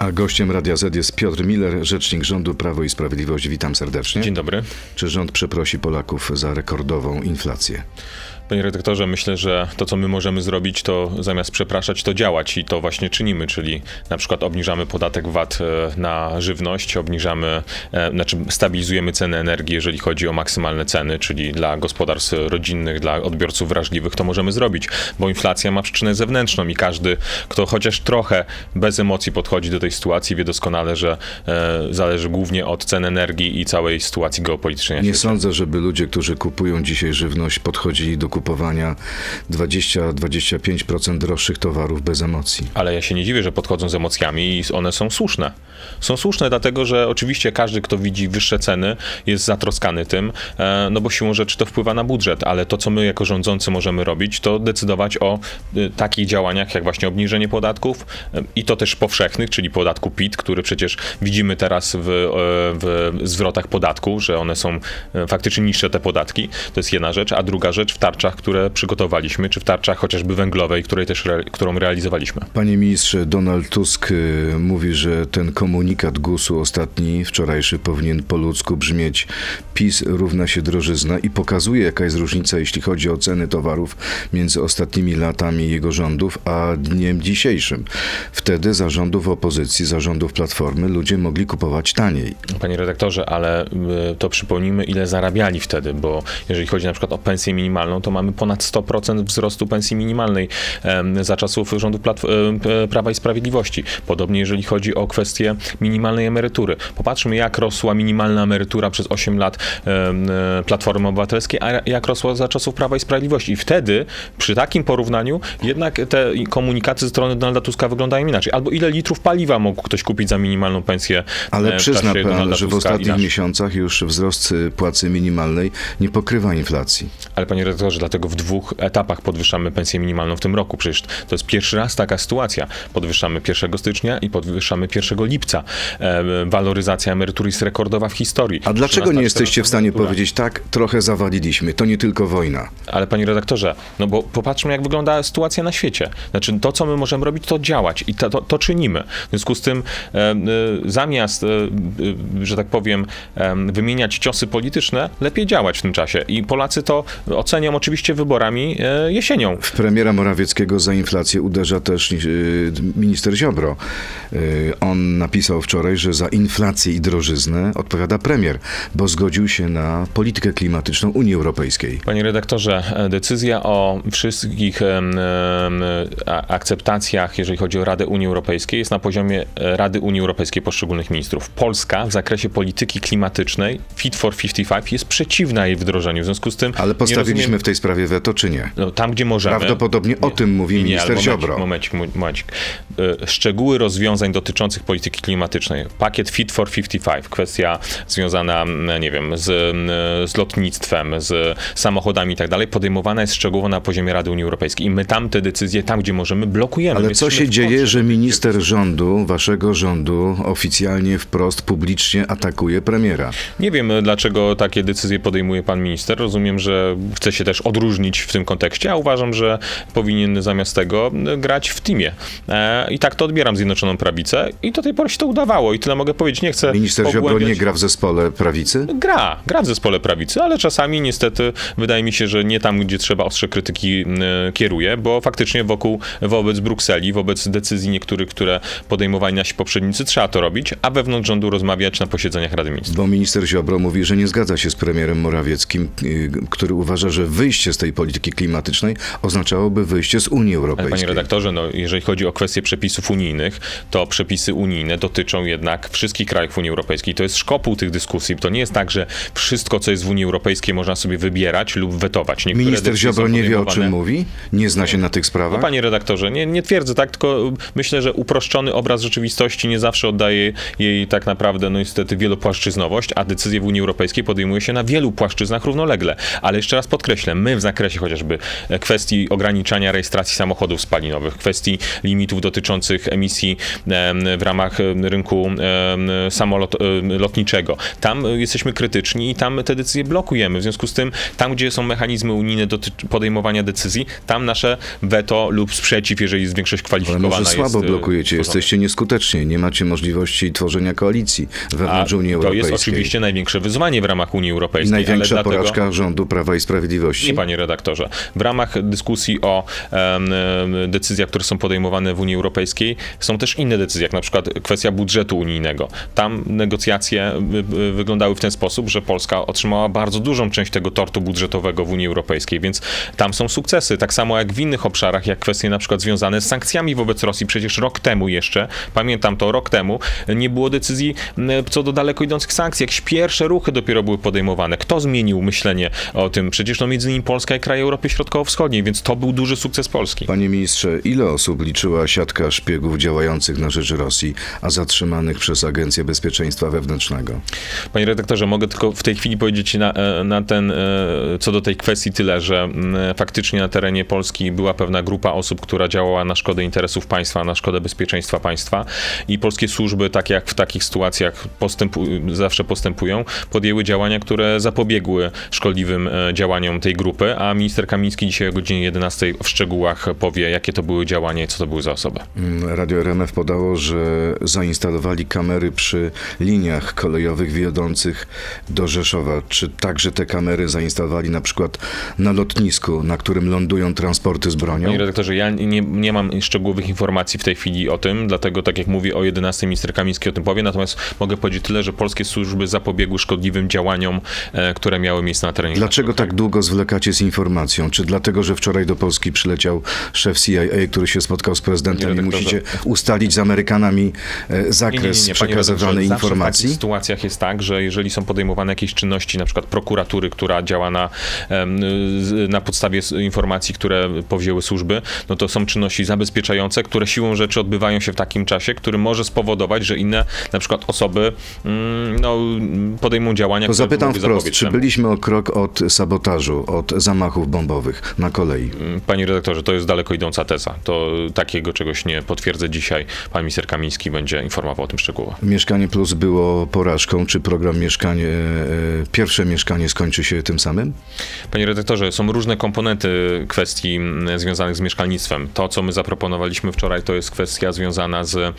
A gościem Radia Z jest Piotr Miller, rzecznik rządu Prawo i Sprawiedliwość. Witam serdecznie. Dzień dobry. Czy rząd przeprosi Polaków za rekordową inflację? Panie redaktorze, myślę, że to, co my możemy zrobić, to zamiast przepraszać, to działać i to właśnie czynimy, czyli na przykład obniżamy podatek VAT e, na żywność, obniżamy, e, znaczy stabilizujemy ceny energii, jeżeli chodzi o maksymalne ceny, czyli dla gospodarstw rodzinnych, dla odbiorców wrażliwych, to możemy zrobić, bo inflacja ma przyczynę zewnętrzną i każdy, kto chociaż trochę bez emocji podchodzi do tej sytuacji, wie doskonale, że e, zależy głównie od cen energii i całej sytuacji geopolitycznej. Nie sądzę, żeby ludzie, którzy kupują dzisiaj żywność, podchodzili do kupowania 20-25% droższych towarów bez emocji. Ale ja się nie dziwię, że podchodzą z emocjami i one są słuszne. Są słuszne dlatego, że oczywiście każdy, kto widzi wyższe ceny, jest zatroskany tym, e, no bo siłą rzeczy to wpływa na budżet, ale to, co my jako rządzący możemy robić, to decydować o e, takich działaniach, jak właśnie obniżenie podatków e, i to też powszechnych, czyli podatku PIT, który przecież widzimy teraz w, w zwrotach podatku, że one są faktycznie niższe te podatki. To jest jedna rzecz, a druga rzecz w tarczach tarczach, które przygotowaliśmy, czy w tarczach chociażby węglowej, której też którą realizowaliśmy. Panie ministrze, Donald Tusk y, mówi, że ten komunikat GUS-u ostatni, wczorajszy, powinien po ludzku brzmieć PiS równa się drożyzna i pokazuje, jaka jest różnica, jeśli chodzi o ceny towarów między ostatnimi latami jego rządów, a dniem dzisiejszym. Wtedy zarządów opozycji, zarządów Platformy ludzie mogli kupować taniej. Panie redaktorze, ale y, to przypomnijmy, ile zarabiali wtedy, bo jeżeli chodzi na przykład o pensję minimalną, to ma mamy ponad 100% wzrostu pensji minimalnej za czasów rządu Prawa i Sprawiedliwości. Podobnie jeżeli chodzi o kwestię minimalnej emerytury. Popatrzmy, jak rosła minimalna emerytura przez 8 lat e, Platformy Obywatelskiej, a jak rosła za czasów Prawa i Sprawiedliwości. I wtedy, przy takim porównaniu, jednak te komunikaty ze strony Donalda Tuska wyglądają inaczej. Albo ile litrów paliwa mógł ktoś kupić za minimalną pensję Ale przyzna pan, że w ostatnich miesiącach już wzrost płacy minimalnej nie pokrywa inflacji. Ale panie redaktorze, dlatego w dwóch etapach podwyższamy pensję minimalną w tym roku. Przecież to jest pierwszy raz taka sytuacja. Podwyższamy 1 stycznia i podwyższamy 1 lipca. E, waloryzacja emerytury jest rekordowa w historii. A dlaczego nie jesteście w stanie powiedzieć tak, trochę zawaliliśmy, to nie tylko wojna? Ale panie redaktorze, no bo popatrzmy jak wygląda sytuacja na świecie. Znaczy to, co my możemy robić, to działać i to, to, to czynimy. W związku z tym e, e, zamiast, e, e że tak powiem, e, wymieniać ciosy polityczne, lepiej działać w tym czasie. I Polacy to ocenią oczywiście oczywiście wyborami e, jesienią. W premiera Morawieckiego za inflację uderza też e, minister Ziobro. E, on napisał wczoraj, że za inflację i drożyznę odpowiada premier, bo zgodził się na politykę klimatyczną Unii Europejskiej. Panie redaktorze, decyzja o wszystkich akceptacjach, jeżeli chodzi o Radę Unii Europejskiej, jest na poziomie Rady Unii Europejskiej poszczególnych ministrów. Polska w zakresie polityki klimatycznej Fit for 55 jest przeciwna jej wdrożeniu. W związku z tym. Ale postawiliśmy w tej sprawie weto, czy nie? No, tam, gdzie możemy. Prawdopodobnie nie, o tym mówi nie, minister nie, Ziobro. Momencik, momencik. E, szczegóły rozwiązań dotyczących polityki klimatycznej. Pakiet Fit for 55, kwestia związana, nie wiem, z, z lotnictwem, z samochodami i tak dalej, podejmowana jest szczegółowo na poziomie Rady Unii Europejskiej. I my tam te decyzje, tam gdzie możemy, blokujemy. Ale co się dzieje, że minister rządu, waszego rządu, oficjalnie wprost, publicznie atakuje premiera? Nie wiem, dlaczego takie decyzje podejmuje pan minister. Rozumiem, że chce się też odróżnić w tym kontekście, a uważam, że powinien zamiast tego grać w teamie. E, I tak to odbieram Zjednoczoną Prawicę i do tej pory się to udawało i tyle mogę powiedzieć. Nie chcę Minister Ziobro nie gra w zespole prawicy? Gra, gra w zespole prawicy, ale czasami niestety wydaje mi się, że nie tam, gdzie trzeba ostrze krytyki kieruje, bo faktycznie wokół, wobec Brukseli, wobec decyzji niektórych, które podejmowali nasi poprzednicy, trzeba to robić, a wewnątrz rządu rozmawiać na posiedzeniach Rady Ministrów. Bo minister Ziobro mówi, że nie zgadza się z premierem Morawieckim, y, który uważa, że wyjście wyjście z tej polityki klimatycznej oznaczałoby wyjście z Unii Europejskiej. Panie redaktorze, no, jeżeli chodzi o kwestie przepisów unijnych, to przepisy unijne dotyczą jednak wszystkich krajów Unii Europejskiej. To jest szkopuł tych dyskusji. To nie jest tak, że wszystko, co jest w Unii Europejskiej, można sobie wybierać lub wetować. Niektóre Minister Ziobro nie wie, o czym mówi? Nie zna się na tych sprawach? No, panie redaktorze, nie, nie twierdzę tak, tylko myślę, że uproszczony obraz rzeczywistości nie zawsze oddaje jej tak naprawdę, no niestety, wielopłaszczyznowość, a decyzje w Unii Europejskiej podejmuje się na wielu płaszczyznach równolegle. Ale jeszcze raz podkreślę, my my w zakresie chociażby e, kwestii ograniczania rejestracji samochodów spalinowych, kwestii limitów dotyczących emisji w ramach rynku samolotniczego. Tam jesteśmy krytyczni i tam te decyzje blokujemy. W związku z tym, tam gdzie są mechanizmy unijne do podejmowania decyzji, tam nasze weto lub sprzeciw, jeżeli jest większość kwalifikowana. Ale może słabo jest, blokujecie, jesteście nieskuteczni, nie macie możliwości tworzenia koalicji wewnątrz Unii Europejskiej. To jest oczywiście największe wyzwanie w ramach Unii Europejskiej. Największa porażka rządu Prawa i Sprawiedliwości. Nie, panie redaktorze. W ramach dyskusji o decyzjach, które są podejmowane w Unii Europejskiej, są też inne decyzje, jak na przykład kwestia budżetu unijnego. Tam negocjacje wyglądały w ten sposób, że Polska otrzymała bardzo dużą część tego tortu budżetowego w Unii Europejskiej, więc tam są sukcesy. Tak samo jak w innych obszarach, jak kwestie na przykład związane z sankcjami wobec Rosji. Przecież rok temu jeszcze, pamiętam to, rok temu nie było decyzji co do daleko idących sankcji. Jakieś pierwsze ruchy dopiero były podejmowane. Kto zmienił myślenie o tym? Przecież no między innymi Polska i kraje Europy Środkowo-Wschodniej, więc to był duży sukces Polski. Panie ministrze, ile osób liczyła siatka szpiegów działających na rzecz Rosji, a zatrzymanych przez Agencję Bezpieczeństwa Wewnętrznego? Panie redaktorze, mogę tylko w tej chwili powiedzieć na, e, na ten, e, co do tej kwestii tyle, że faktycznie na terenie Polski była pewna grupa osób, która działała na szkodę interesów państwa, na szkodę bezpieczeństwa państwa i polskie służby, tak jak w takich sytuacjach postępu, zawsze postępują, podjęły działania, które zapobiegły szkodliwym e, działaniom tej grupy, a minister Kamiński dzisiaj o godzinie 11 w szczegółach powie, jakie to były działania i co to były za osoby. Mm, Radio RMF podało, że zainstalowali kamery przy liniach kolejowych wiodących do Rzeszowa. Czy także te kamery zainstalowali na przykład na lotnisku, na którym lądują transporty z bronią? Panie redaktorze, ja nie, nie mam szczegółowych informacji w tej chwili o tym, dlatego tak jak mówię o 11 minister Kamiński o tym powie, natomiast mogę powiedzieć tyle, że polskie służby zapobiegły szkodliwym działaniom, e, które miały miejsce na terenie. Dlaczego tak długo zwlekacie z informacją? Czy dlatego, że wczoraj do Polski przyleciał szef CIA, który się spotkał z prezydentem i musicie ustalić z Amerykanami e, zakres nie, nie, nie, przekazywanej informacji? W takich sytuacjach jest tak, że jeżeli są podejmowane jakieś czynności, na przykład prokuratury, która działa na, na podstawie informacji, które powzięły służby, no to są czynności zabezpieczające, które siłą rzeczy odbywają się w takim czasie, który może spowodować, że inne na przykład osoby mm, no, podejmą działania, to zapytam wprost, czy byliśmy o krok od sabotażu, od zamachów bombowych na kolei? Panie redaktorze, to jest daleko idąca teza. To takiego czegoś nie potwierdzę dzisiaj. Pan minister Kamiński będzie informował o tym szczegółowo. Mieszkanie Plus było porażką. Czy program Mieszkanie, e, pierwsze mieszkanie skończy się tym samym? Panie redaktorze, są różne komponenty kwestii mm, związanych z mieszkalnictwem. To, co my zaproponowaliśmy wczoraj, to jest kwestia związana z e, e,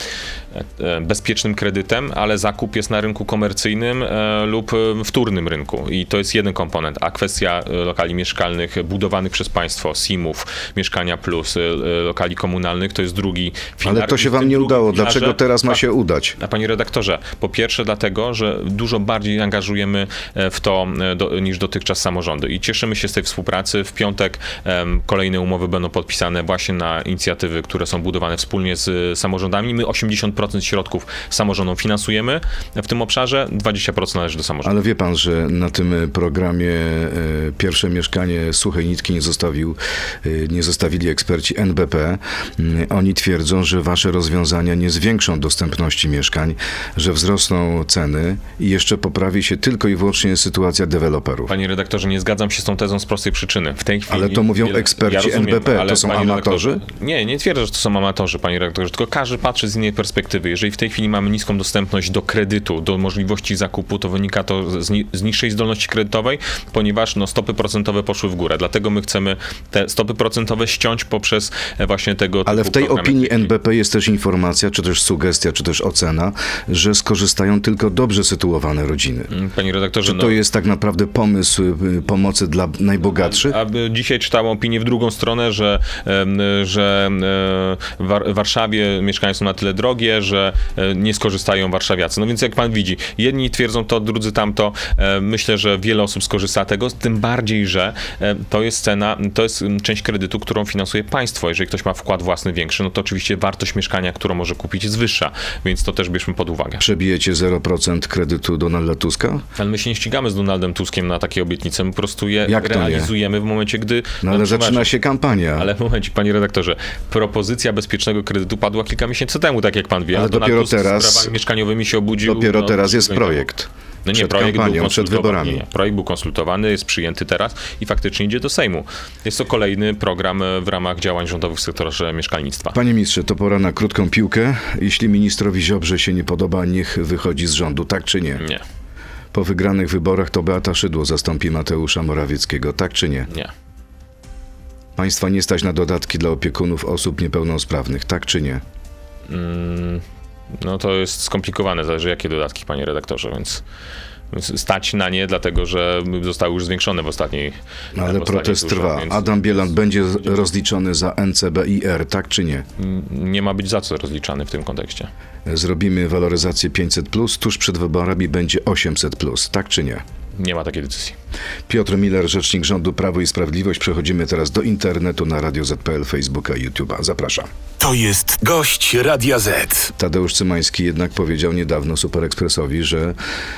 bezpiecznym kredytem, ale zakup jest na rynku komercyjnym lub wtórnym rynku. I to jest jeden komponent. A kwestia lokali mieszkalnych budowanych przez państwo, SIM-ów, Mieszkania Plus, lokali komunalnych, to jest drugi filar. Ale to się wam nie udało. Dlaczego teraz ma się udać? A panie redaktorze, po pierwsze dlatego, że dużo bardziej angażujemy w to do, niż dotychczas samorządy i cieszymy się z tej współpracy. W piątek um, kolejne umowy będą podpisane właśnie na inicjatywy, które są budowane wspólnie z samorządami. My 80% środków samorządom finansujemy w tym obszarze, 20% należy do samorządu. Ale wie pan, że na tym programie e, pierwsze mieszkanie suchej nitki nie zostawił, e, nie zostawili eksperci NBP. Mm, oni twierdzą, że wasze rozwiązania nie zwiększą dostępności mieszkań, że wzrosną ceny i jeszcze poprawi się tylko i wyłącznie sytuacja deweloperów. Panie redaktorze, nie zgadzam się z tą tezą z prostej przyczyny. W tej chwili ale to mówią eksperci ja rozumiem, NBP, to są amatorzy? Nie, nie twierdzę, że to są amatorzy, panie redaktorze, tylko każdy patrzy z innej perspektywy. Jeżeli w tej chwili mamy niską dostępność do kredytu, do możliwości zakupu, to wynika to z, ni z niższej zdolności kredytowej, ponieważ no, stopy procentowe poszły w górę. Dlatego my chcemy te stopy procentowe ściąć poprzez e, właśnie tego Ale w tej opinii NBP jest też informacja, czy też sugestia, czy też ocena, że skorzystają tylko dobrze sytuowane rodziny. Mm, panie redaktorze, czy to no... jest tak naprawdę pomysł y, pomocy dla najbogatszych? A, a dzisiaj czytałem opinię w drugą stronę, że, że e, w Warszawie mieszkania są na tyle drogie, że e, nie skorzystają warszawiacy. No więc jak pan widzi, jedni twierdzą to, drudzy tamto. E, myślę, że wiele osób skorzysta tego, tym bardziej, że to jest cena, to jest część kredytu, którą finansuje państwo. Jeżeli ktoś ma wkład własny większy, no to oczywiście wartość mieszkania, którą może kupić jest wyższa, więc to też bierzmy pod uwagę. Przebijecie 0% kredytu Donalda Tuska? Ale my się nie ścigamy z Donaldem Tuskiem na takie obietnice, my po prostu je Jak realizujemy w momencie, gdy... No ale zaczyna się kampania. Ale w momencie, panie redaktorze, propozycja bezpiecznego kredytu padła kilka miesięcy temu, tak jak pan wie. Ale dopiero teraz... sprawami mieszkaniowymi się obudził. Dopiero no, teraz jest projekt. No nie, przed projekt kampanią, przed wyborami. Nie, nie. Projekt był konsultowany, jest przyjęty teraz i faktycznie idzie do Sejmu. Jest to kolejny program e, w ramach działań rządowych w sektorze mieszkalnictwa. Panie ministrze, to pora na krótką piłkę. Jeśli ministrowi Ziobrze się nie podoba, niech wychodzi z rządu, tak czy nie? Nie, Po wygranych wyborach to Beata Szydło zastąpi Mateusza Morawieckiego, tak czy nie? nie. Państwa nie stać na dodatki dla opiekunów osób niepełnosprawnych, tak czy nie? Mm, no to jest skomplikowane, zależy jakie dodatki, panie redaktorze, więc stać na nie, dlatego że zostały już zwiększone w ostatniej No, w ale ostatniej protest trwa. więc Adam Bielan będzie rozliczony za NCBIR, tak czy nie? Nie ma być za co rozliczany w tym kontekście. Zrobimy waloryzację 500, tuż przed wyborami będzie 800, tak czy nie? Nie ma takiej decyzji. Piotr Miller, rzecznik rządu Prawo i Sprawiedliwość. Przechodzimy teraz do internetu na Radio ZPL, Facebooka i YouTube'a. Zapraszam. To jest gość Radia Z. Tadeusz Cymański jednak powiedział niedawno Super Expressowi, że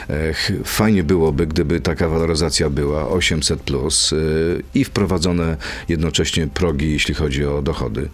e, fajnie byłoby, gdyby taka waloryzacja była 800 plus y, i wprowadzone jednocześnie progi, jeśli chodzi o dochody.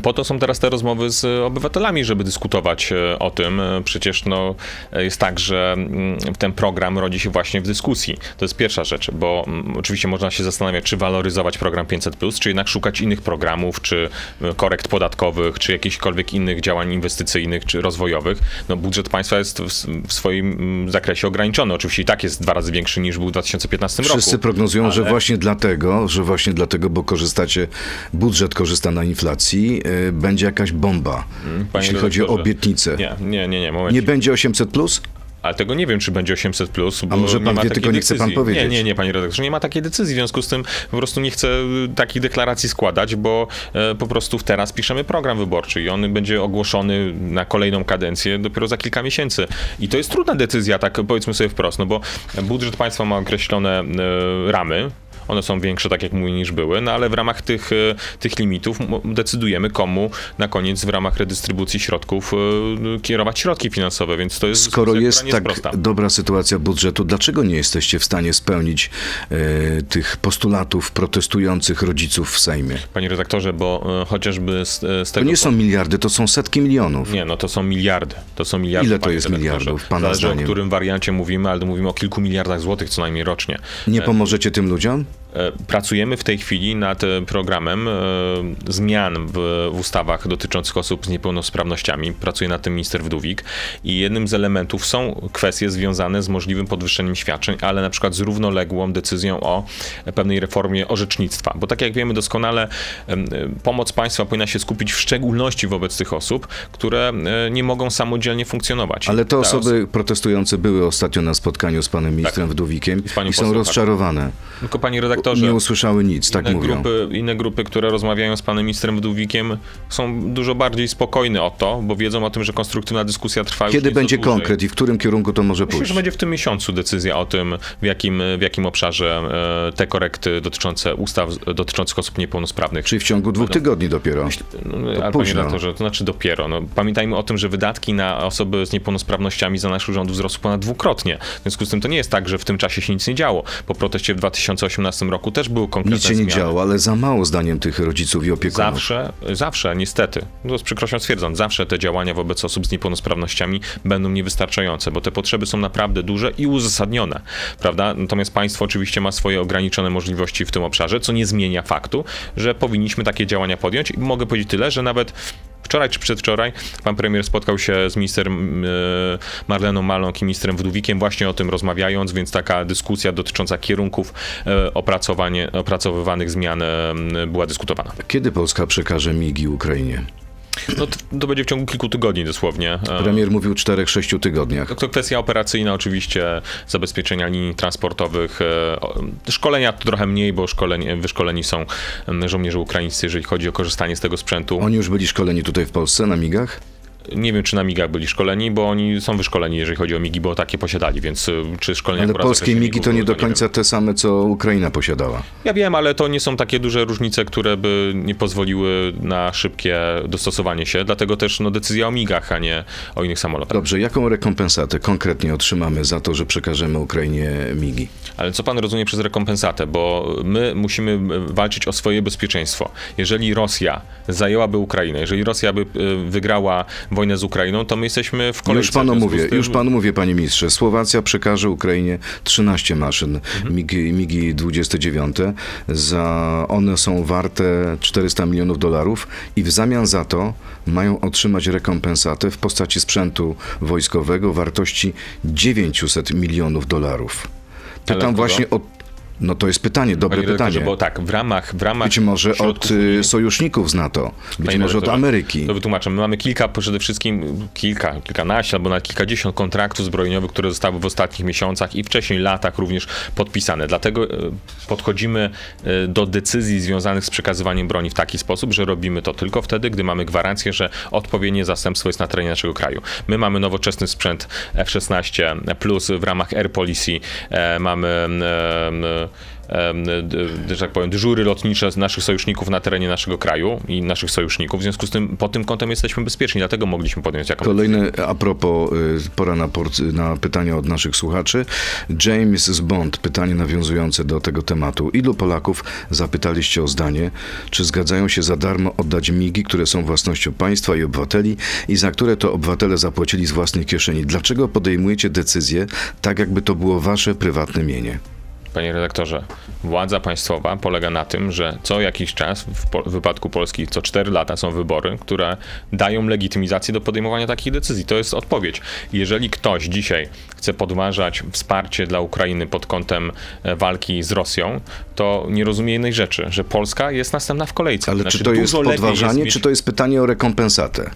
Po to są teraz te rozmowy z obywatelami, żeby dyskutować e, o tym. E, Przecież no, e, jest tak, że mm, ten program rodzi się właśnie w dyskusji. To jest pierwsza rzecz, bo mm, oczywiście można się zastanawiać, czy waloryzować program 500, czy jednak szukać innych programów, czy korekt podatkowych, czy jakichkolwiek innych działań inwestycyjnych, czy rozwojowych. No, budżet państwa jest w, swoim mm, zakresie ograniczony. Oczywiście i tak jest dwa razy większy niż był w 2015 roku. Wszyscy prognozują, że ale- właśnie dlatego, że właśnie dlatego, bo korzystacie, budżet korzysta na inflacji, będzie jakaś bomba, Mm, Panie jeśli chodzi o obietnice. Nie, nie, nie, nie. Nie będzie 800 plus? Ale tego nie wiem, czy będzie 800 plus. Bo może pan nie ma wie, tylko nie chce pan decyzji. powiedzieć. Nie, nie, nie, panie redaktorze, nie ma takiej decyzji. W związku z tym po prostu nie chcę y, takich deklaracji składać, bo e, po prostu teraz piszemy program wyborczy i on będzie ogłoszony na kolejną kadencję dopiero za kilka miesięcy. I to jest trudna decyzja, tak powiedzmy sobie wprost, no bo budżet państwa ma określone e, ramy. One są większe, tak jak mówię, niż były, no ale w ramach tych, e, tych limitów decydujemy, komu na koniec w ramach redystrybucji środków e, kierować środki finansowe, więc to jest Skoro jest tak dobra sytuacja budżetu, dlaczego nie jesteście w stanie spełnić e, tych postulatów protestujących rodziców w Sejmie? Panie redaktorze, bo e, chociażby z, e, z To tego... nie są miliardy, to są setki milionów. Nie, no to są miliardy. To są miliardy. Ile to jest miliardów, pana Zależy zdaniem? o którym wariancie mówimy, ale mówimy o kilku miliardach złotych co najmniej rocznie. Nie pomożecie tym ludziom? E, Pracujemy w tej chwili nad e, programem e, zmian w, w ustawach dotyczących osób z niepełnosprawnościami. Pracuje nad tym minister Wdówik i jednym z elementów są kwestie związane z możliwym podwyższeniem świadczeń, ale na przykład z równoległą decyzją o pewnej reformie orzecznictwa. Bo tak jak wiemy doskonale, pomoc państwa powinna się skupić w szczególności wobec tych osób, które nie mogą samodzielnie funkcjonować. Ale te osoby protestujące były ostatnio na spotkaniu z panem ministrem Wdówikiem Tak. panią i są tak. rozczarowane. Tylko panie Nie usłyszały nic, tak inne, mówią. grupy, inne grupy, które rozmawiają z panem ministrem Wdówikiem są dużo bardziej spokojne o to, bo wiedzą o tym, że konstruktywna dyskusja trwa Kiedy będzie dłużej. konkret i w którym kierunku to może Myślę, pójść? że będzie w tym miesiącu decyzja o tym, w jakim, w jakim obszarze e, te korekty dotyczące ustaw dotyczących osób niepełnosprawnych Czyli w ciągu dwóch tygodni dopiero. no, panie późno. redaktorze, to znaczy dopiero. No, pamiętajmy o tym, że wydatki na osoby z niepełnosprawnościami za naszych rządów wzrosły ponad dwukrotnie. W związku z tym to nie jest tak, że w tym czasie się nic nie działo. Po proteście w 2018 roku też były konkretne Nic się nie zmiany. działo, ale za mało zdaniem tych rodziców i opiekunów. Zawsze, zawsze, niestety, no z przykrością stwierdzam, zawsze te działania wobec osób z niepełnosprawnościami będą niewystarczające, bo te potrzeby są naprawdę duże i uzasadnione, prawda? Natomiast państwo oczywiście ma swoje ograniczone możliwości w tym obszarze, co nie zmienia faktu, że powinniśmy takie działania podjąć i mogę powiedzieć tyle, że nawet Wczoraj czy przedwczoraj pan premier spotkał się z ministrem e, Marleną Maląg i ministrem Wdówikiem właśnie o tym rozmawiając, więc taka dyskusja dotycząca kierunków e, opracowywanych zmian e, była dyskutowana. Kiedy Polska przekaże migi Ukrainie? No to, to będzie w ciągu kilku tygodni dosłownie. E, Premier mówił 4-6 tygodniach. To, to kwestia operacyjna oczywiście, zabezpieczenia linii transportowych, e, szkolenia to trochę mniej, bo szkoleni, wyszkoleni są em, żołnierze ukraińscy, jeżeli chodzi o korzystanie z tego sprzętu. Oni już byli szkoleni tutaj w Polsce na migach? Nie wiem, czy na migach byli szkoleni, bo oni są wyszkoleni, jeżeli chodzi o migi, bo takie posiadali, więc y, czy szkolenia Ale polskie migi to nie do końca te same, co Ukraina posiadała. Ja wiem, ale to nie są takie duże różnice, które by nie pozwoliły na szybkie dostosowanie się, dlatego też no, decyzja o migach, a nie o innych samolotach. Dobrze, jaką rekompensatę konkretnie otrzymamy za to, że przekażemy Ukrainie migi? Ale co pan rozumie przez rekompensatę? Bo my musimy e, walczyć o swoje bezpieczeństwo. Jeżeli Rosja zajęłaby Ukrainę, jeżeli Rosja by e, wygrała wojnę z Ukrainą, to my jesteśmy w kolejce. Już panu mówię, już panu mówię, panie ministrze. Słowacja przekaże Ukrainie 13 maszyn Mhm. MIGI, MIGI 29. Za, one są warte 400 milionów dolarów i w zamian za to mają otrzymać rekompensatę w postaci sprzętu wojskowego wartości 900 milionów dolarów. Pytam właśnie o... No to jest pytanie, dobre Panie pytanie. Bo tak, w ramach, w ramach Być może od y, sojuszników z NATO, być Panie może od Ameryki. To wytłumaczę. My mamy kilka, przede wszystkim kilka, kilkanaście albo nawet kilkadziesiąt kontraktów zbrojeniowych, które zostały w ostatnich miesiącach i wcześniej latach również podpisane. Dlatego e, podchodzimy e, do decyzji związanych z przekazywaniem broni w taki sposób, że robimy to tylko wtedy, gdy mamy gwarancję, że odpowiednie zastępstwo jest na terenie naszego kraju. My mamy nowoczesny sprzęt F-16 plus w ramach Air Policy e, mamy że tak powiem, dyżury lotnicze z naszych sojuszników na terenie naszego kraju i naszych sojuszników. W związku z tym pod tym kątem jesteśmy bezpieczni, dlatego mogliśmy podjąć jakąś Kolejne a propos, y, pora na, port- na pytania od naszych słuchaczy. James z Bond, pytanie nawiązujące do tego tematu. Ilu Polaków zapytaliście o zdanie, czy zgadzają się za darmo oddać migi, które są własnością państwa i obywateli i za które to obywatele zapłacili z własnej kieszeni? Dlaczego podejmujecie decyzje tak, jakby to było wasze prywatne mienie? Panie redaktorze, władza państwowa polega na tym, że co jakiś czas, w, po, w wypadku Polski co 4 lata są wybory, które dają legitymizację do podejmowania takich decyzji. To jest odpowiedź. Jeżeli ktoś dzisiaj chce podważać wsparcie dla Ukrainy pod kątem e, walki z Rosją, to nie rozumie jednej rzeczy, że Polska jest następna w kolejce. Ale Znaczy, czy to jest podważanie, mieć- czy to jest pytanie o rekompensatę?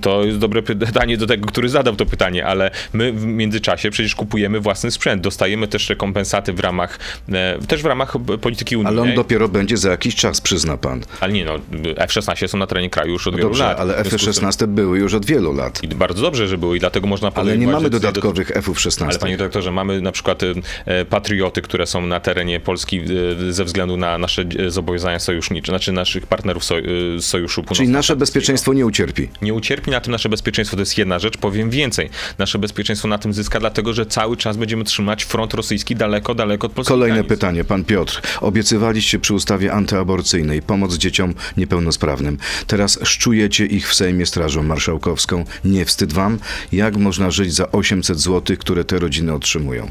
To jest dobre pytanie do tego, który zadał to pytanie, ale my w międzyczasie przecież kupujemy własny sprzęt. Dostajemy też rekompensaty w ramach, e, też w ramach polityki unijnej. Ale on dopiero będzie za jakiś czas, przyzna pan. Ale nie no, F-16 są na terenie kraju już od wielu Dobrze, lat. ale W związku z tym- F-16 były już od wielu lat. I bardzo dobrze, że były i dlatego można Ale nie mamy dodatkowych F-16. Ale panie dyrektorze, mamy na przykład e, patrioty, które są na terenie Polski e, ze względu na nasze zobowiązania sojusznicze, znaczy naszych partnerów soj, z Sojuszu Czyli Północnoatlantyckiego. nasze bezpieczeństwo nie ucierpi. Nie ucierpi na tym nasze bezpieczeństwo, to jest jedna rzecz. Powiem więcej. Nasze bezpieczeństwo na tym zyska, dlatego że cały czas będziemy trzymać front rosyjski daleko, daleko od polskich Kolejne pytanie, pan Piotr. Obiecywaliście przy ustawie antyaborcyjnej pomoc dzieciom niepełnosprawnym. Teraz szczujecie ich w Sejmie Strażą Marszałkowską. Nie wstyd wam? Jak można żyć za 800 zł, które te rodziny otrzymują?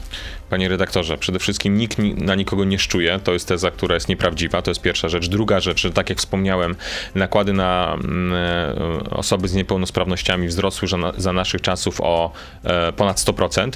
Panie redaktorze, przede wszystkim nikt ni- na nikogo nie szczuje. To jest teza, która jest nieprawdziwa. To jest pierwsza rzecz. Druga rzecz, że tak jak wspomniałem, nakłady na mm, e, osoby z niepełnosprawnościami wzrosły za naszych czasów o e, ponad 100%,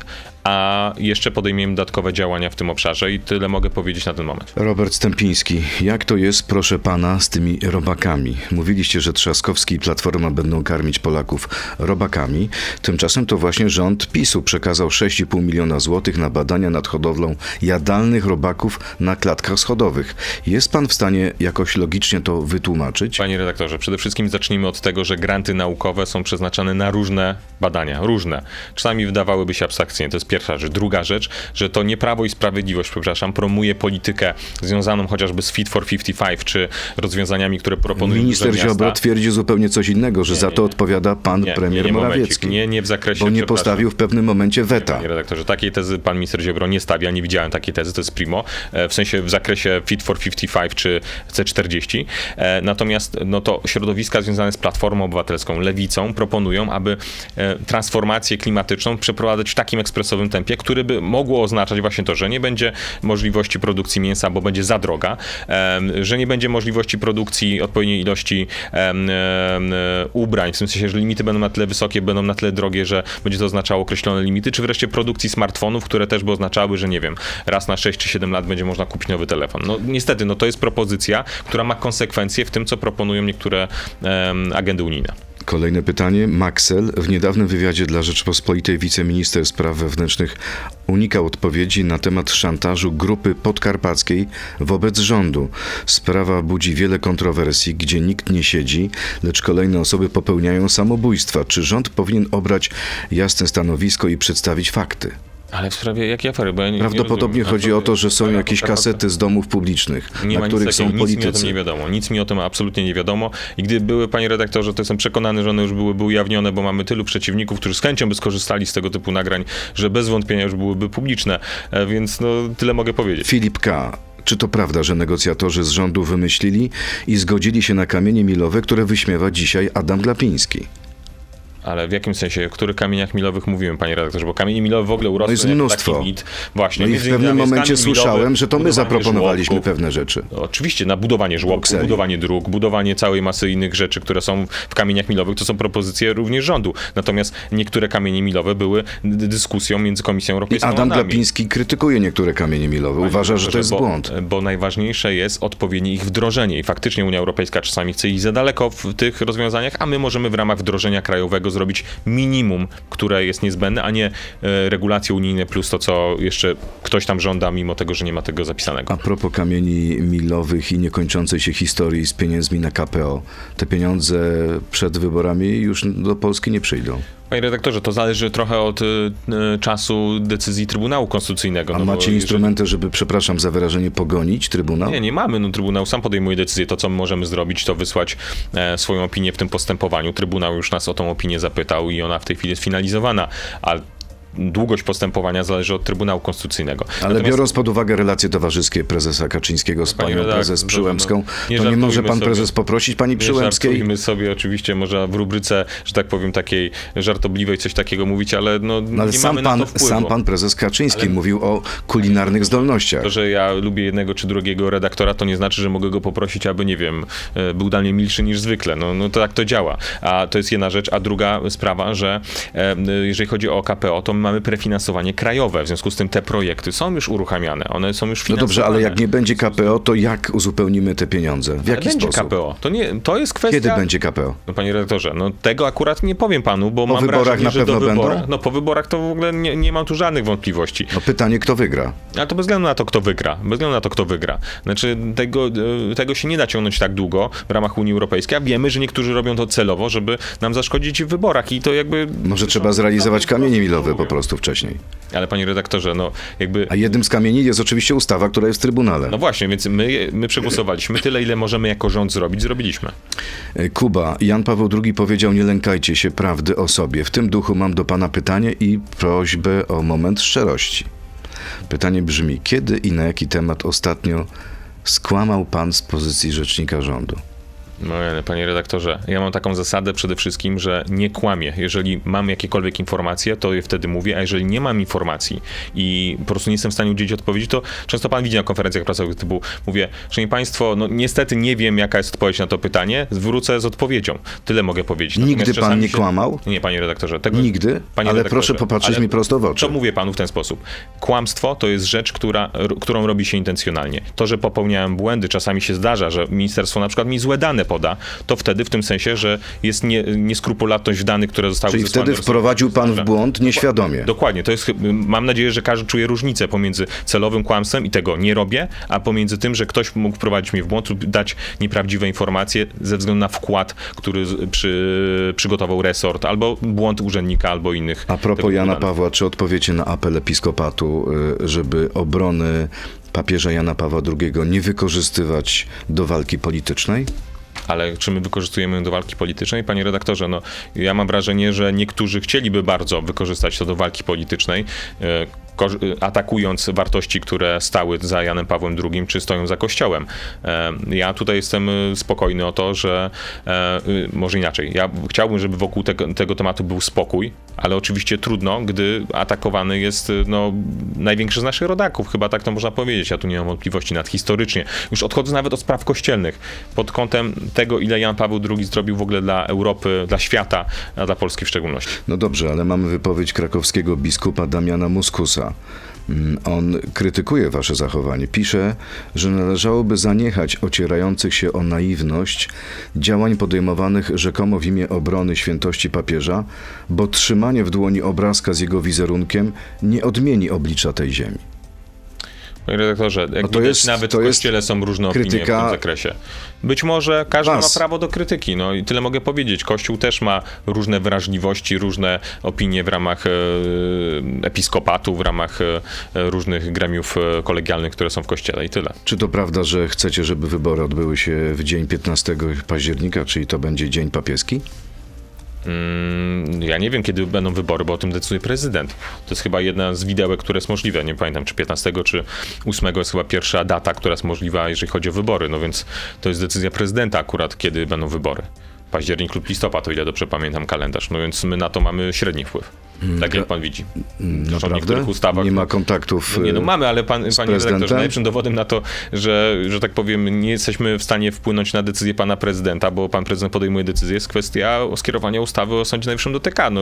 a jeszcze podejmiemy dodatkowe działania w tym obszarze i tyle mogę powiedzieć na ten moment. Robert Stępiński, jak to jest, proszę pana, z tymi robakami? Mówiliście, że Trzaskowski i Platforma będą karmić Polaków robakami. Tymczasem to właśnie rząd PiSu przekazał 6,5 miliona złotych na badania nad hodowlą jadalnych robaków na klatkach schodowych. Jest pan w stanie jakoś logicznie to wytłumaczyć? Panie redaktorze, przede wszystkim zacznijmy od tego, że granty naukowe są przeznaczane na różne badania, różne. Czasami wydawałyby się abstrakcyjne, to jest pierwsza rzecz. Druga rzecz, że to nie Prawo i Sprawiedliwość, przepraszam, promuje politykę związaną chociażby z Fit for 55, czy rozwiązaniami, które proponują Minister. Ziobro twierdzi zupełnie coś innego, że za to odpowiada pan Nie, premier nie, nie, Morawiecki. Nie, nie w zakresie, Bo nie postawił w pewnym momencie weta. Panie redaktorze, takiej tezy pan minister Ziobro nie stawia, nie widziałem takiej tezy, to jest primo, e, w sensie w zakresie Fit for 55 czy C40. E, Natomiast no to środowiska związane z Platformą Obywatelską, Lewicą proponują, aby e, transformację klimatyczną przeprowadzać w takim ekspresowym tempie, który by mogło oznaczać właśnie to, że nie będzie możliwości produkcji mięsa, bo będzie za droga, że nie będzie możliwości produkcji odpowiedniej ilości ubrań, w sensie, że limity będą na tyle wysokie, będą na tyle drogie, że będzie to oznaczało określone limity, czy wreszcie produkcji smartfonów, które też by oznaczały, że nie wiem, raz na 6 czy 7 lat będzie można kupić nowy telefon. No niestety, no to jest propozycja, która ma konsekwencje w tym, co proponują niektóre agendy unijne. Kolejne pytanie. Maxel w niedawnym wywiadzie dla Rzeczpospolitej wiceminister spraw wewnętrznych unikał odpowiedzi na temat szantażu grupy podkarpackiej wobec rządu. Sprawa budzi wiele kontrowersji, gdzie nikt nie siedzi, lecz kolejne osoby popełniają samobójstwa. Czy rząd powinien obrać jasne stanowisko i przedstawić fakty? Ale w sprawie jakiej afery? Ja nie, Prawdopodobnie nie chodzi o to, że są Ale jakieś podkarpacka- kasety z domów publicznych, Nie na ma których są takiego, nic mi o tym politycy. nie wiadomo. Nic mi o tym absolutnie nie wiadomo. I gdy były, panie redaktorze, to jestem przekonany, że one już byłyby ujawnione, bo mamy tylu przeciwników, którzy z chęcią by skorzystali z tego typu nagrań, że bez wątpienia już byłyby publiczne. E, Więc no, tyle mogę powiedzieć. Filip K. Czy to prawda, że negocjatorzy z rządu wymyślili i zgodzili się na kamienie milowe, które wyśmiewa dzisiaj Adam Glapiński? Ale w jakim sensie, o których kamieniach milowych mówimy, panie redaktorze? Bo kamienie milowe w ogóle urosły No jest mnóstwo. taki mit. Właśnie. No i w pewnym momencie kamień milowy, słyszałem, że to my zaproponowaliśmy żłobków. pewne rzeczy. Oczywiście, na budowanie żłobków, budowanie dróg, budowanie całej masy innych rzeczy, które są w kamieniach milowych, to są propozycje również rządu. Natomiast niektóre kamienie milowe były dyskusją między Komisją I Europejską Adam a nami. Glapiński krytykuje niektóre kamienie milowe. Uważa, że to jest bo, błąd. Bo najważniejsze jest odpowiednie ich wdrożenie i faktycznie Unia Europejska czasami chce iść za daleko w tych rozwiązaniach, a my możemy w ramach wdrożenia krajowego zrobić minimum, które jest niezbędne, a nie e, regulacje unijne plus to, co jeszcze ktoś tam żąda, mimo tego, że nie ma tego zapisanego. A propos kamieni milowych i niekończącej się historii z pieniędzmi na KPO, te pieniądze przed wyborami już do Polski nie przyjdą. Panie redaktorze, to zależy trochę od y, y, czasu decyzji Trybunału Konstytucyjnego. A no bo macie jeżeli- instrumenty, żeby, przepraszam za wyrażenie, pogonić Trybunał? Nie, nie mamy. No, Trybunał sam podejmuje decyzję. To, co my możemy zrobić, to wysłać e, swoją opinię w tym postępowaniu. Trybunał już nas o tą opinię zapytał i ona w tej chwili jest finalizowana. A długość postępowania zależy od Trybunału Konstytucyjnego. Ale Natomiast- biorąc pod uwagę relacje towarzyskie prezesa Kaczyńskiego z panią redaktor, prezes no, Przyłębską, no, nie to nie może pan sobie. prezes poprosić pani Nie Przyłębskiej? żartujmy sobie oczywiście, może w rubryce, że tak powiem, takiej żartobliwej coś takiego mówić, ale no, No ale nie sam mamy pan, na to wpływu. sam pan prezes Kaczyński Ale- mówił o kulinarnych zdolnościach. To, że ja lubię jednego czy drugiego redaktora, to nie znaczy, że mogę go poprosić, aby, nie wiem, e, był dla mnie milszy niż zwykle. No, no to tak to działa. A to jest jedna rzecz. A druga sprawa, że e, jeżeli chodzi o KPO, to mamy prefinansowanie krajowe. W związku z tym te projekty są już uruchamiane. One są już No finansowane. dobrze, ale jak nie będzie KPO, to jak uzupełnimy te pieniądze? W Ale jaki będzie sposób? KPO. To, nie, to jest kwestia... Kiedy będzie KPO? No panie redaktorze, no tego akurat nie powiem panu, bo Po mam wyborach wrażenie, na że pewno do wyborach, będą? no po wyborach to w ogóle nie, nie mam tu żadnych wątpliwości. No pytanie, kto wygra? Ale to bez względu na to, kto wygra. Bez względu na to, kto wygra. Znaczy, tego, e, tego się nie da ciągnąć tak długo w ramach Unii Europejskiej, a wiemy, że niektórzy robią to celowo, żeby nam zaszkodzić w wyborach i to jakby... Może trzeba zrealizować kamienie milowe po prostu wcześniej. Ale panie redaktorze, no jakby... A jednym z kamieni jest oczywiście ustawa, która jest w Trybunale. No właśnie, więc my, my przegłosowaliśmy tyle, ile możemy jako rząd zrobić, zrobiliśmy. E, Kuba, Jan Paweł II powiedział, nie lękajcie się prawdy o sobie. W tym duchu mam do pana pytanie i prośbę o moment szczerości. Pytanie brzmi, kiedy i na jaki temat ostatnio skłamał pan z pozycji rzecznika rządu? No, ale panie redaktorze, ja mam taką zasadę przede wszystkim, że nie kłamię. Jeżeli mam jakiekolwiek informacje, to je wtedy mówię, a jeżeli nie mam informacji i po prostu nie jestem w stanie udzielić odpowiedzi, to często pan widzi na konferencjach prasowych typu mówię, szanowni państwo, no niestety nie wiem, jaka jest odpowiedź na to pytanie, zwrócę z odpowiedzią. Tyle mogę powiedzieć. Nigdy Natomiast pan czasami nie kłamał? Nie, panie redaktorze. Tego... Nigdy? Panie Ale redaktorze, proszę popatrzeć mi prosto w oczy. To mówię panu w ten sposób. Kłamstwo to jest rzecz, która, którą robi się intencjonalnie. To, że popełniałem błędy, czasami się zdarza, że ministerstwo na przykład mi złe dane poda, to wtedy w tym sensie, że jest nie, nieskrupulatność w danych, które zostały Czyli wtedy wprowadził pan w błąd nieświadomie. Dokładnie, to jest, mam nadzieję, że każdy czuje różnicę pomiędzy celowym kłamstwem i tego nie robię, a pomiędzy tym, że ktoś mógł wprowadzić mnie w błąd lub dać nieprawdziwe informacje ze względu na wkład, który przy, przygotował resort, albo błąd urzędnika, albo innych. A propos Jana danych. Pawła, czy odpowiecie na apel episkopatu, y, żeby obrony papieża Jana Pawła II nie wykorzystywać do walki politycznej? Ale czy my wykorzystujemy ją do walki politycznej? Panie redaktorze, no ja mam wrażenie, że niektórzy chcieliby bardzo wykorzystać to do walki politycznej, e, atakując wartości, które stały za Janem Pawłem II, czy stoją za Kościołem. E, Ja tutaj jestem e, spokojny o to, że e, e, może inaczej. Ja chciałbym, żeby wokół tego, tego tematu był spokój, ale oczywiście trudno, gdy atakowany jest no, największy z naszych rodaków, chyba tak to można powiedzieć. Ja tu nie mam wątpliwości nad historycznie. Już odchodzę nawet od spraw kościelnych. Pod kątem tego, ile Jan Paweł II zrobił w ogóle dla Europy, dla świata, a dla Polski w szczególności. No dobrze, ale mamy wypowiedź krakowskiego biskupa Damiana Muskusa. Mm, On krytykuje wasze zachowanie. Pisze, że należałoby zaniechać ocierających się o naiwność działań podejmowanych rzekomo w imię obrony świętości papieża, bo trzymanie w dłoni obrazka z jego wizerunkiem nie odmieni oblicza tej ziemi. Panie redaktorze, jak No to widać, jest- nawet to w kościele są różne opinie w krytyka tym zakresie. Być może każdy was. ma prawo do krytyki, no i tyle mogę powiedzieć. Kościół też ma różne wrażliwości, różne opinie w ramach e, episkopatu, w ramach e, różnych gremiów e, kolegialnych, które są w kościele i tyle. Czy to prawda, że chcecie, żeby wybory odbyły się w dzień 15 października, czyli to będzie dzień papieski? Mm, Ja nie wiem, kiedy będą wybory, bo o tym decyduje prezydent. To jest chyba jedna z widełek, które jest możliwe. Nie pamiętam, czy 15 czy 8 jest chyba pierwsza data, która jest możliwa, jeżeli chodzi o wybory. No więc to jest decyzja prezydenta akurat, kiedy będą wybory. Październik lub listopad, o ile dobrze pamiętam kalendarz. No więc my na to mamy średni wpływ. Tak jak pan widzi. Zresztą w Naprawdę? niektórych ustawach. Nie ma kontaktów. No nie, no e, mamy, ale pan, panie redaktorze, najlepszym dowodem na to, że, że tak powiem, nie jesteśmy w stanie wpłynąć na decyzję pana prezydenta, bo pan prezydent podejmuje decyzję, jest kwestia skierowania ustawy o Sądzie Najwyższym do TK. No,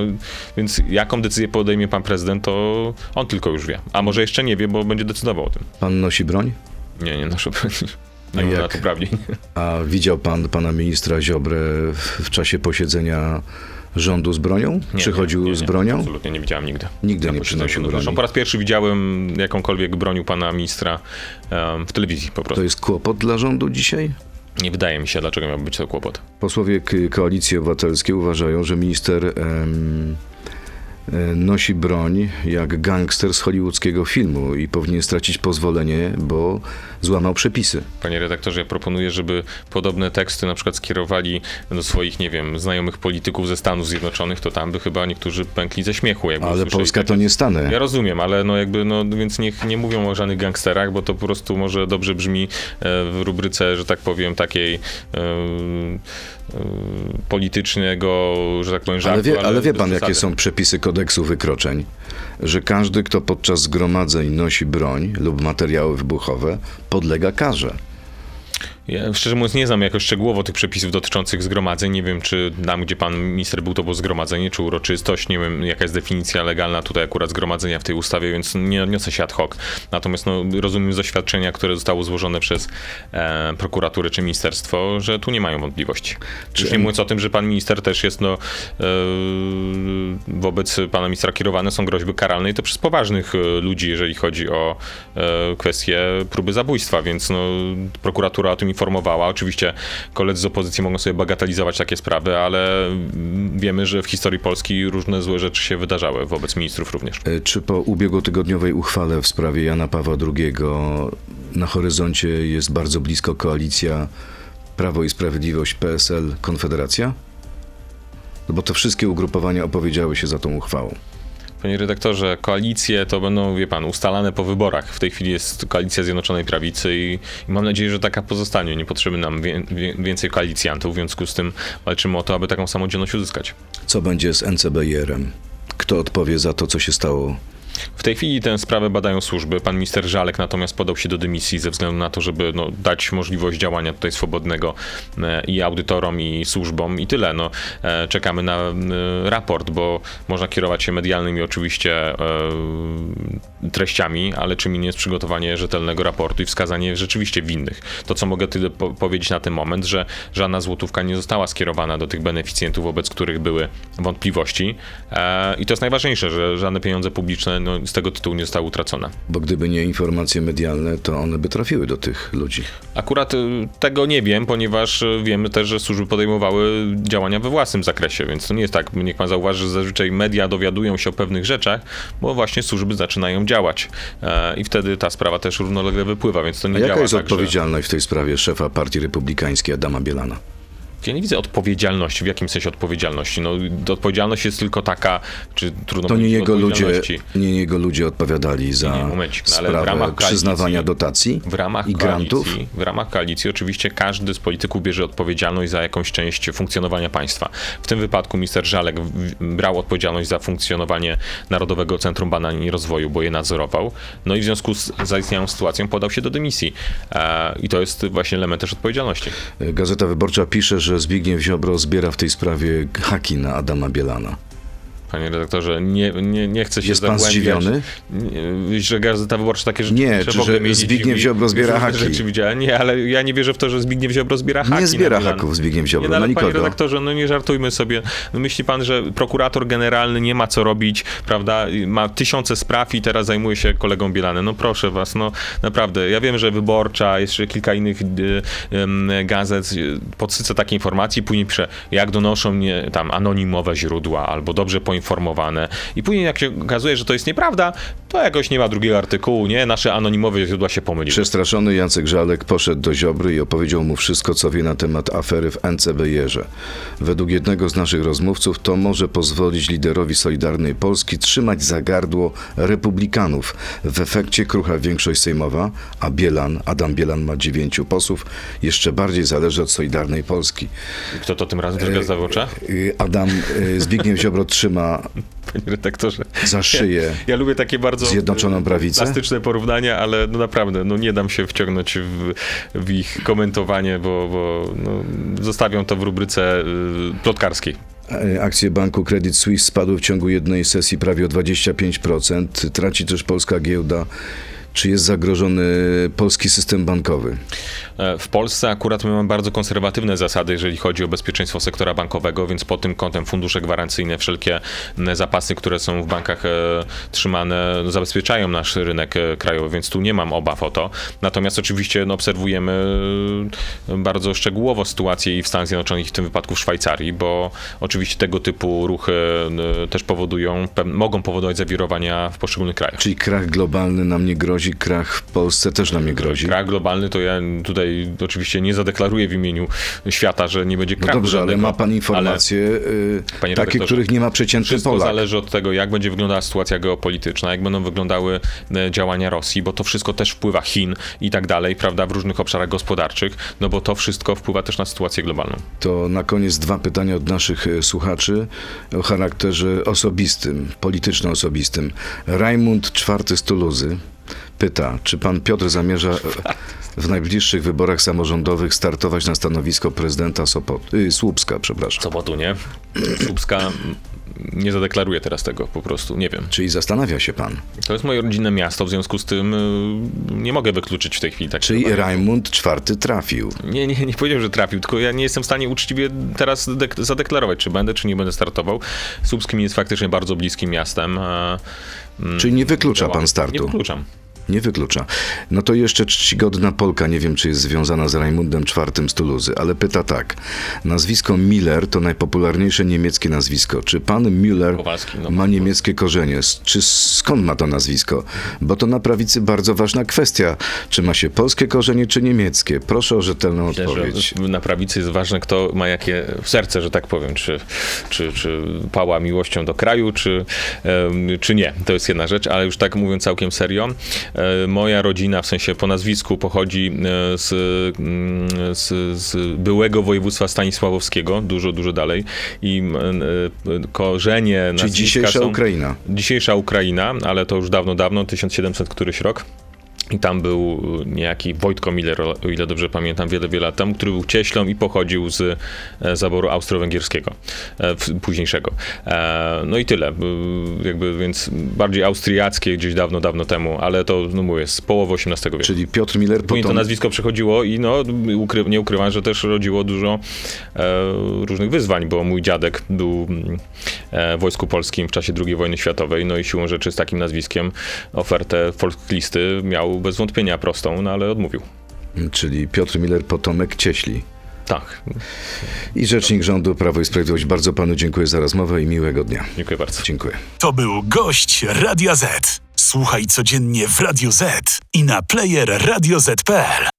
więc jaką decyzję podejmie pan prezydent, to on tylko już wie. A może jeszcze nie wie, bo będzie decydował o tym. Pan nosi broń? Nie, nie, noszę A nie jak? to uprawnień. A widział pan pana ministra Ziobrę w, w czasie posiedzenia rządu z bronią? Nie, Przychodził nie, nie, z bronią? Absolutnie nie widziałem nigdy. Nigdy Na nie przynosił broni. Zresztą po raz pierwszy widziałem jakąkolwiek bronił pana ministra em, w telewizji po prostu. To jest kłopot dla rządu dzisiaj? Nie wydaje mi się, dlaczego miałby być to kłopot. Posłowie Koalicji Obywatelskiej uważają, że minister em, nosi broń jak gangster z hollywoodzkiego filmu i powinien stracić pozwolenie, bo złamał przepisy. Panie redaktorze, ja proponuję, żeby podobne teksty na przykład skierowali do swoich, nie wiem, znajomych polityków ze Stanów Zjednoczonych, to tam by chyba niektórzy pękli ze śmiechu. Ale Polska takie- to nie Stany. Ja rozumiem, ale no jakby, no więc niech nie mówią o żadnych gangsterach, bo to po prostu może dobrze brzmi e, w rubryce, że tak powiem, takiej e, e, politycznego, że tak powiem, żartu. Ale wie, ale wie bez pan, jakie są przepisy kodeksu wykroczeń? Że każdy, kto podczas zgromadzeń nosi broń lub materiały wybuchowe, podlega karze. Ja szczerze mówiąc nie znam jakoś szczegółowo tych przepisów dotyczących zgromadzeń. Nie wiem, czy tam, gdzie pan minister był, to było zgromadzenie, czy uroczystość. Nie wiem, jaka jest definicja legalna tutaj akurat zgromadzenia w tej ustawie, więc nie odniosę się ad hoc. Natomiast no, rozumiem z doświadczenia, które zostało złożone przez e, prokuraturę czy ministerstwo, że tu nie mają wątpliwości. Czy już nie mówiąc o tym, że pan minister też jest, no, e, wobec pana ministra kierowane są groźby karalne i to przez poważnych e, ludzi, jeżeli chodzi o e, kwestię próby zabójstwa, więc no, prokuratura o tym informowała. Oczywiście koledzy z opozycji mogą sobie bagatelizować takie sprawy, ale wiemy, że w historii Polski różne złe rzeczy się wydarzały wobec ministrów również. E, Czy po ubiegłotygodniowej uchwale w sprawie Jana Pawła II na horyzoncie jest bardzo blisko koalicja Prawo i Sprawiedliwość, PSL, Konfederacja? No bo to wszystkie ugrupowania opowiedziały się za tą uchwałą. Panie redaktorze, koalicje to będą, wie pan, ustalane po wyborach. W tej chwili jest koalicja Zjednoczonej Prawicy i, i mam nadzieję, że taka pozostanie. Nie potrzeby nam wie, wie, więcej koalicjantów, w związku z tym walczymy o to, aby taką samodzielność uzyskać. Co będzie z NCBR-em? Kto odpowie za to, co się stało? W tej chwili tę sprawę badają służby. Pan minister Żalek natomiast podał się do dymisji ze względu na to, żeby no, dać możliwość działania tutaj swobodnego e, i audytorom, i służbom i tyle. No, e, czekamy na e, raport, bo można kierować się medialnymi oczywiście treściami, ale czym innym jest przygotowanie rzetelnego raportu i wskazanie rzeczywiście winnych. To, co mogę tyle po powiedzieć na ten moment, że żadna złotówka nie została skierowana do tych beneficjentów, wobec których były wątpliwości. I to jest najważniejsze, że żadne pieniądze publiczne no, z tego tytułu nie zostały utracone. Bo gdyby nie informacje medialne, to one by trafiły do tych ludzi. Akurat y, tego nie wiem, ponieważ y, wiemy też, że służby podejmowały działania we własnym zakresie, więc to nie jest tak, niech pan zauważy, że zazwyczaj media dowiadują się o pewnych rzeczach, bo właśnie służby zaczynają działać e, i wtedy ta sprawa też równolegle wypływa, więc to nie A działa jaka jest tak, że- odpowiedzialność w tej sprawie szefa Partii Republikańskiej Adama Bielana? Ja nie widzę odpowiedzialności. W jakim sensie odpowiedzialności? No, odpowiedzialność jest tylko taka, czy trudno To nie jego ludzie, nie jego ludzie odpowiadali za Nie, momencik, no ale w sprawę ramach koalicji- przyznawania dotacji W ramach i grantów. koalicji, w ramach koalicji oczywiście każdy z polityków bierze odpowiedzialność za jakąś część funkcjonowania państwa. W tym wypadku minister Żalek brał odpowiedzialność za funkcjonowanie Narodowego Centrum Badań i Rozwoju, bo je nadzorował. No i w związku z zaistniałą sytuacją podał się do dymisji. E, I to jest właśnie element też odpowiedzialności. Gazeta Wyborcza pisze, że Zbigniew Ziobro zbiera w tej sprawie haki na Adama Bielana. Panie redaktorze, nie, nie, nie chcę się Jest pan zagłębiać. zdziwiony? Nie, że Gazeta Wyborcza takie rzeczy Nie, czy że Zbigniew. Ziobro zbiera haki? Rzeczy widziałem. Nie, ale ja nie wierzę w to, że Zbigniew Ziobro zbiera haki. Nie zbiera haków Zbigniew Ziobro, Nie, no, na ale panie nikogo. redaktorze, no nie żartujmy sobie. No, myśli pan, że prokurator generalny nie ma co robić, prawda? Ma tysiące spraw i teraz zajmuje się kolegą Bielanem. No proszę was, no naprawdę. Ja wiem, że Wyborcza, jeszcze kilka innych y, em, gazet y, podsyca takie informacje i później pisze, jak donoszą mnie tam anonimowe źródła albo dobrze poinformowane. I później jak się okazuje, że to jest nieprawda, To jakoś nie ma drugiego artykułu, nie? Nasze anonimowe źródła się pomyliły. Przestraszony Jacek Żalek poszedł do Ziobry i opowiedział mu wszystko, co wie na temat afery w NCBR-ze. Według jednego z naszych rozmówców to może pozwolić liderowi Solidarnej Polski trzymać za gardło republikanów. W efekcie krucha większość sejmowa, a Bielan, Adam Bielan ma dziewięciu posłów, jeszcze bardziej zależy od Solidarnej Polski. Kto to tym razem gwiazda w oczach? Y, Adam y, Zbigniew Ziobro trzyma Panie redaktorze. za szyję Ja lubię takie bardzo Zjednoczoną e, Prawicę? plastyczne porównania, ale no naprawdę, no nie dam się wciągnąć w, w ich komentowanie, bo, bo no, zostawiam to w rubryce y, plotkarskiej. E, Akcje banku Credit Suisse spadły w ciągu jednej sesji prawie o 25%. Traci też polska giełda. Czy jest zagrożony polski system bankowy? E, W Polsce akurat my mamy bardzo konserwatywne zasady, jeżeli chodzi o bezpieczeństwo sektora bankowego, więc pod tym kątem fundusze gwarancyjne, wszelkie zapasy, które są w bankach e, trzymane, zabezpieczają nasz rynek e, krajowy, więc tu nie mam obaw o to. Natomiast oczywiście no, obserwujemy bardzo szczegółowo sytuację i w Stanach Zjednoczonych, w tym wypadku w Szwajcarii, bo oczywiście tego typu ruchy też powodują, mogą powodować zawirowania w poszczególnych krajach. Czyli krach globalny nam nie grozi, krach w Polsce też nam nie grozi? Krach globalny to ja tutaj oczywiście nie zadeklaruję w imieniu świata, że nie będzie No krachu dobrze, ale żadnego, ma pan informacje, y, Panie takie, których nie ma przeciętny Wszystko Polak. zależy od tego, jak będzie wyglądała sytuacja geopolityczna, jak będą wyglądały e, działania Rosji, bo to wszystko też wpływa Chin i tak dalej, prawda, w różnych obszarach gospodarczych, no bo to wszystko wpływa też na sytuację globalną. To na koniec dwa pytania od naszych e, słuchaczy o charakterze osobistym, polityczno-osobistym. Rajmund IV z Tuluzy pyta, czy pan Piotr zamierza w najbliższych wyborach samorządowych startować na stanowisko prezydenta Sopot, y, Słupska, przepraszam. Sopotu, nie? Słupska nie zadeklaruję teraz tego, po prostu, nie wiem. Czyli zastanawia się pan. To jest moje rodzinne miasto, w związku z tym y, nie mogę wykluczyć w tej chwili takiego Czyli. Rajmund IV trafił. Nie, nie, nie powiedziałem, że trafił, tylko ja nie jestem w stanie uczciwie teraz dek- zadeklarować, czy będę, czy nie będę startował. Słupskim jest faktycznie bardzo bliskim miastem. mm, Czyli nie wyklucza pan Nie startu. wykluczam. Nie wyklucza. No to jeszcze czcigodna Polka, nie wiem czy jest związana z Rajmundem IV z Tuluzy, ale pyta tak. Nazwisko Miller to najpopularniejsze niemieckie nazwisko. Czy pan Müller Kowalski, no. ma niemieckie korzenie? Czy skąd ma to nazwisko? Bo to na prawicy bardzo ważna kwestia. Czy ma się polskie korzenie, czy niemieckie? Proszę o rzetelną Myślę, odpowiedź. na prawicy jest ważne, kto ma jakie serce, że tak powiem, czy, czy, czy pała miłością do kraju, czy, czy nie. To jest jedna rzecz, ale już tak mówiąc całkiem serio, moja rodzina, w sensie po nazwisku, pochodzi e, z, mm, z, z byłego województwa stanisławowskiego, dużo, dużo dalej i e, korzenie Czyli dzisiejsza są, Ukraina. Dzisiejsza Ukraina, ale to już dawno, dawno, 1700 któryś rok. I tam był niejaki Wojtko Miller, o ile dobrze pamiętam, wiele, wiele lat temu, który był cieślą i pochodził z e, zaboru austro-węgierskiego, e, późniejszego. E, No i tyle. E, Jakby, więc bardziej austriackie gdzieś dawno, dawno temu, ale to, no mówię, z połowy XVIII wieku. Czyli Piotr Miller Później to nazwisko przechodziło i no, ukry, nie ukrywam, że też rodziło dużo różnych wyzwań, bo mój dziadek był mm, w Wojsku Polskim w czasie II wojny światowej, no i siłą rzeczy z takim nazwiskiem ofertę folklisty miał bez wątpienia prostą, no ale odmówił. Czyli Piotr Miller potomek Cieśli. Tak, I rzecznik rządu Prawo i Sprawiedliwość. Bardzo panu dziękuję za rozmowę i miłego dnia. dziękuję bardzo. Dziękuję. To był gość Radia Z. Słuchaj codziennie w Radio Z i na player radioz.pl.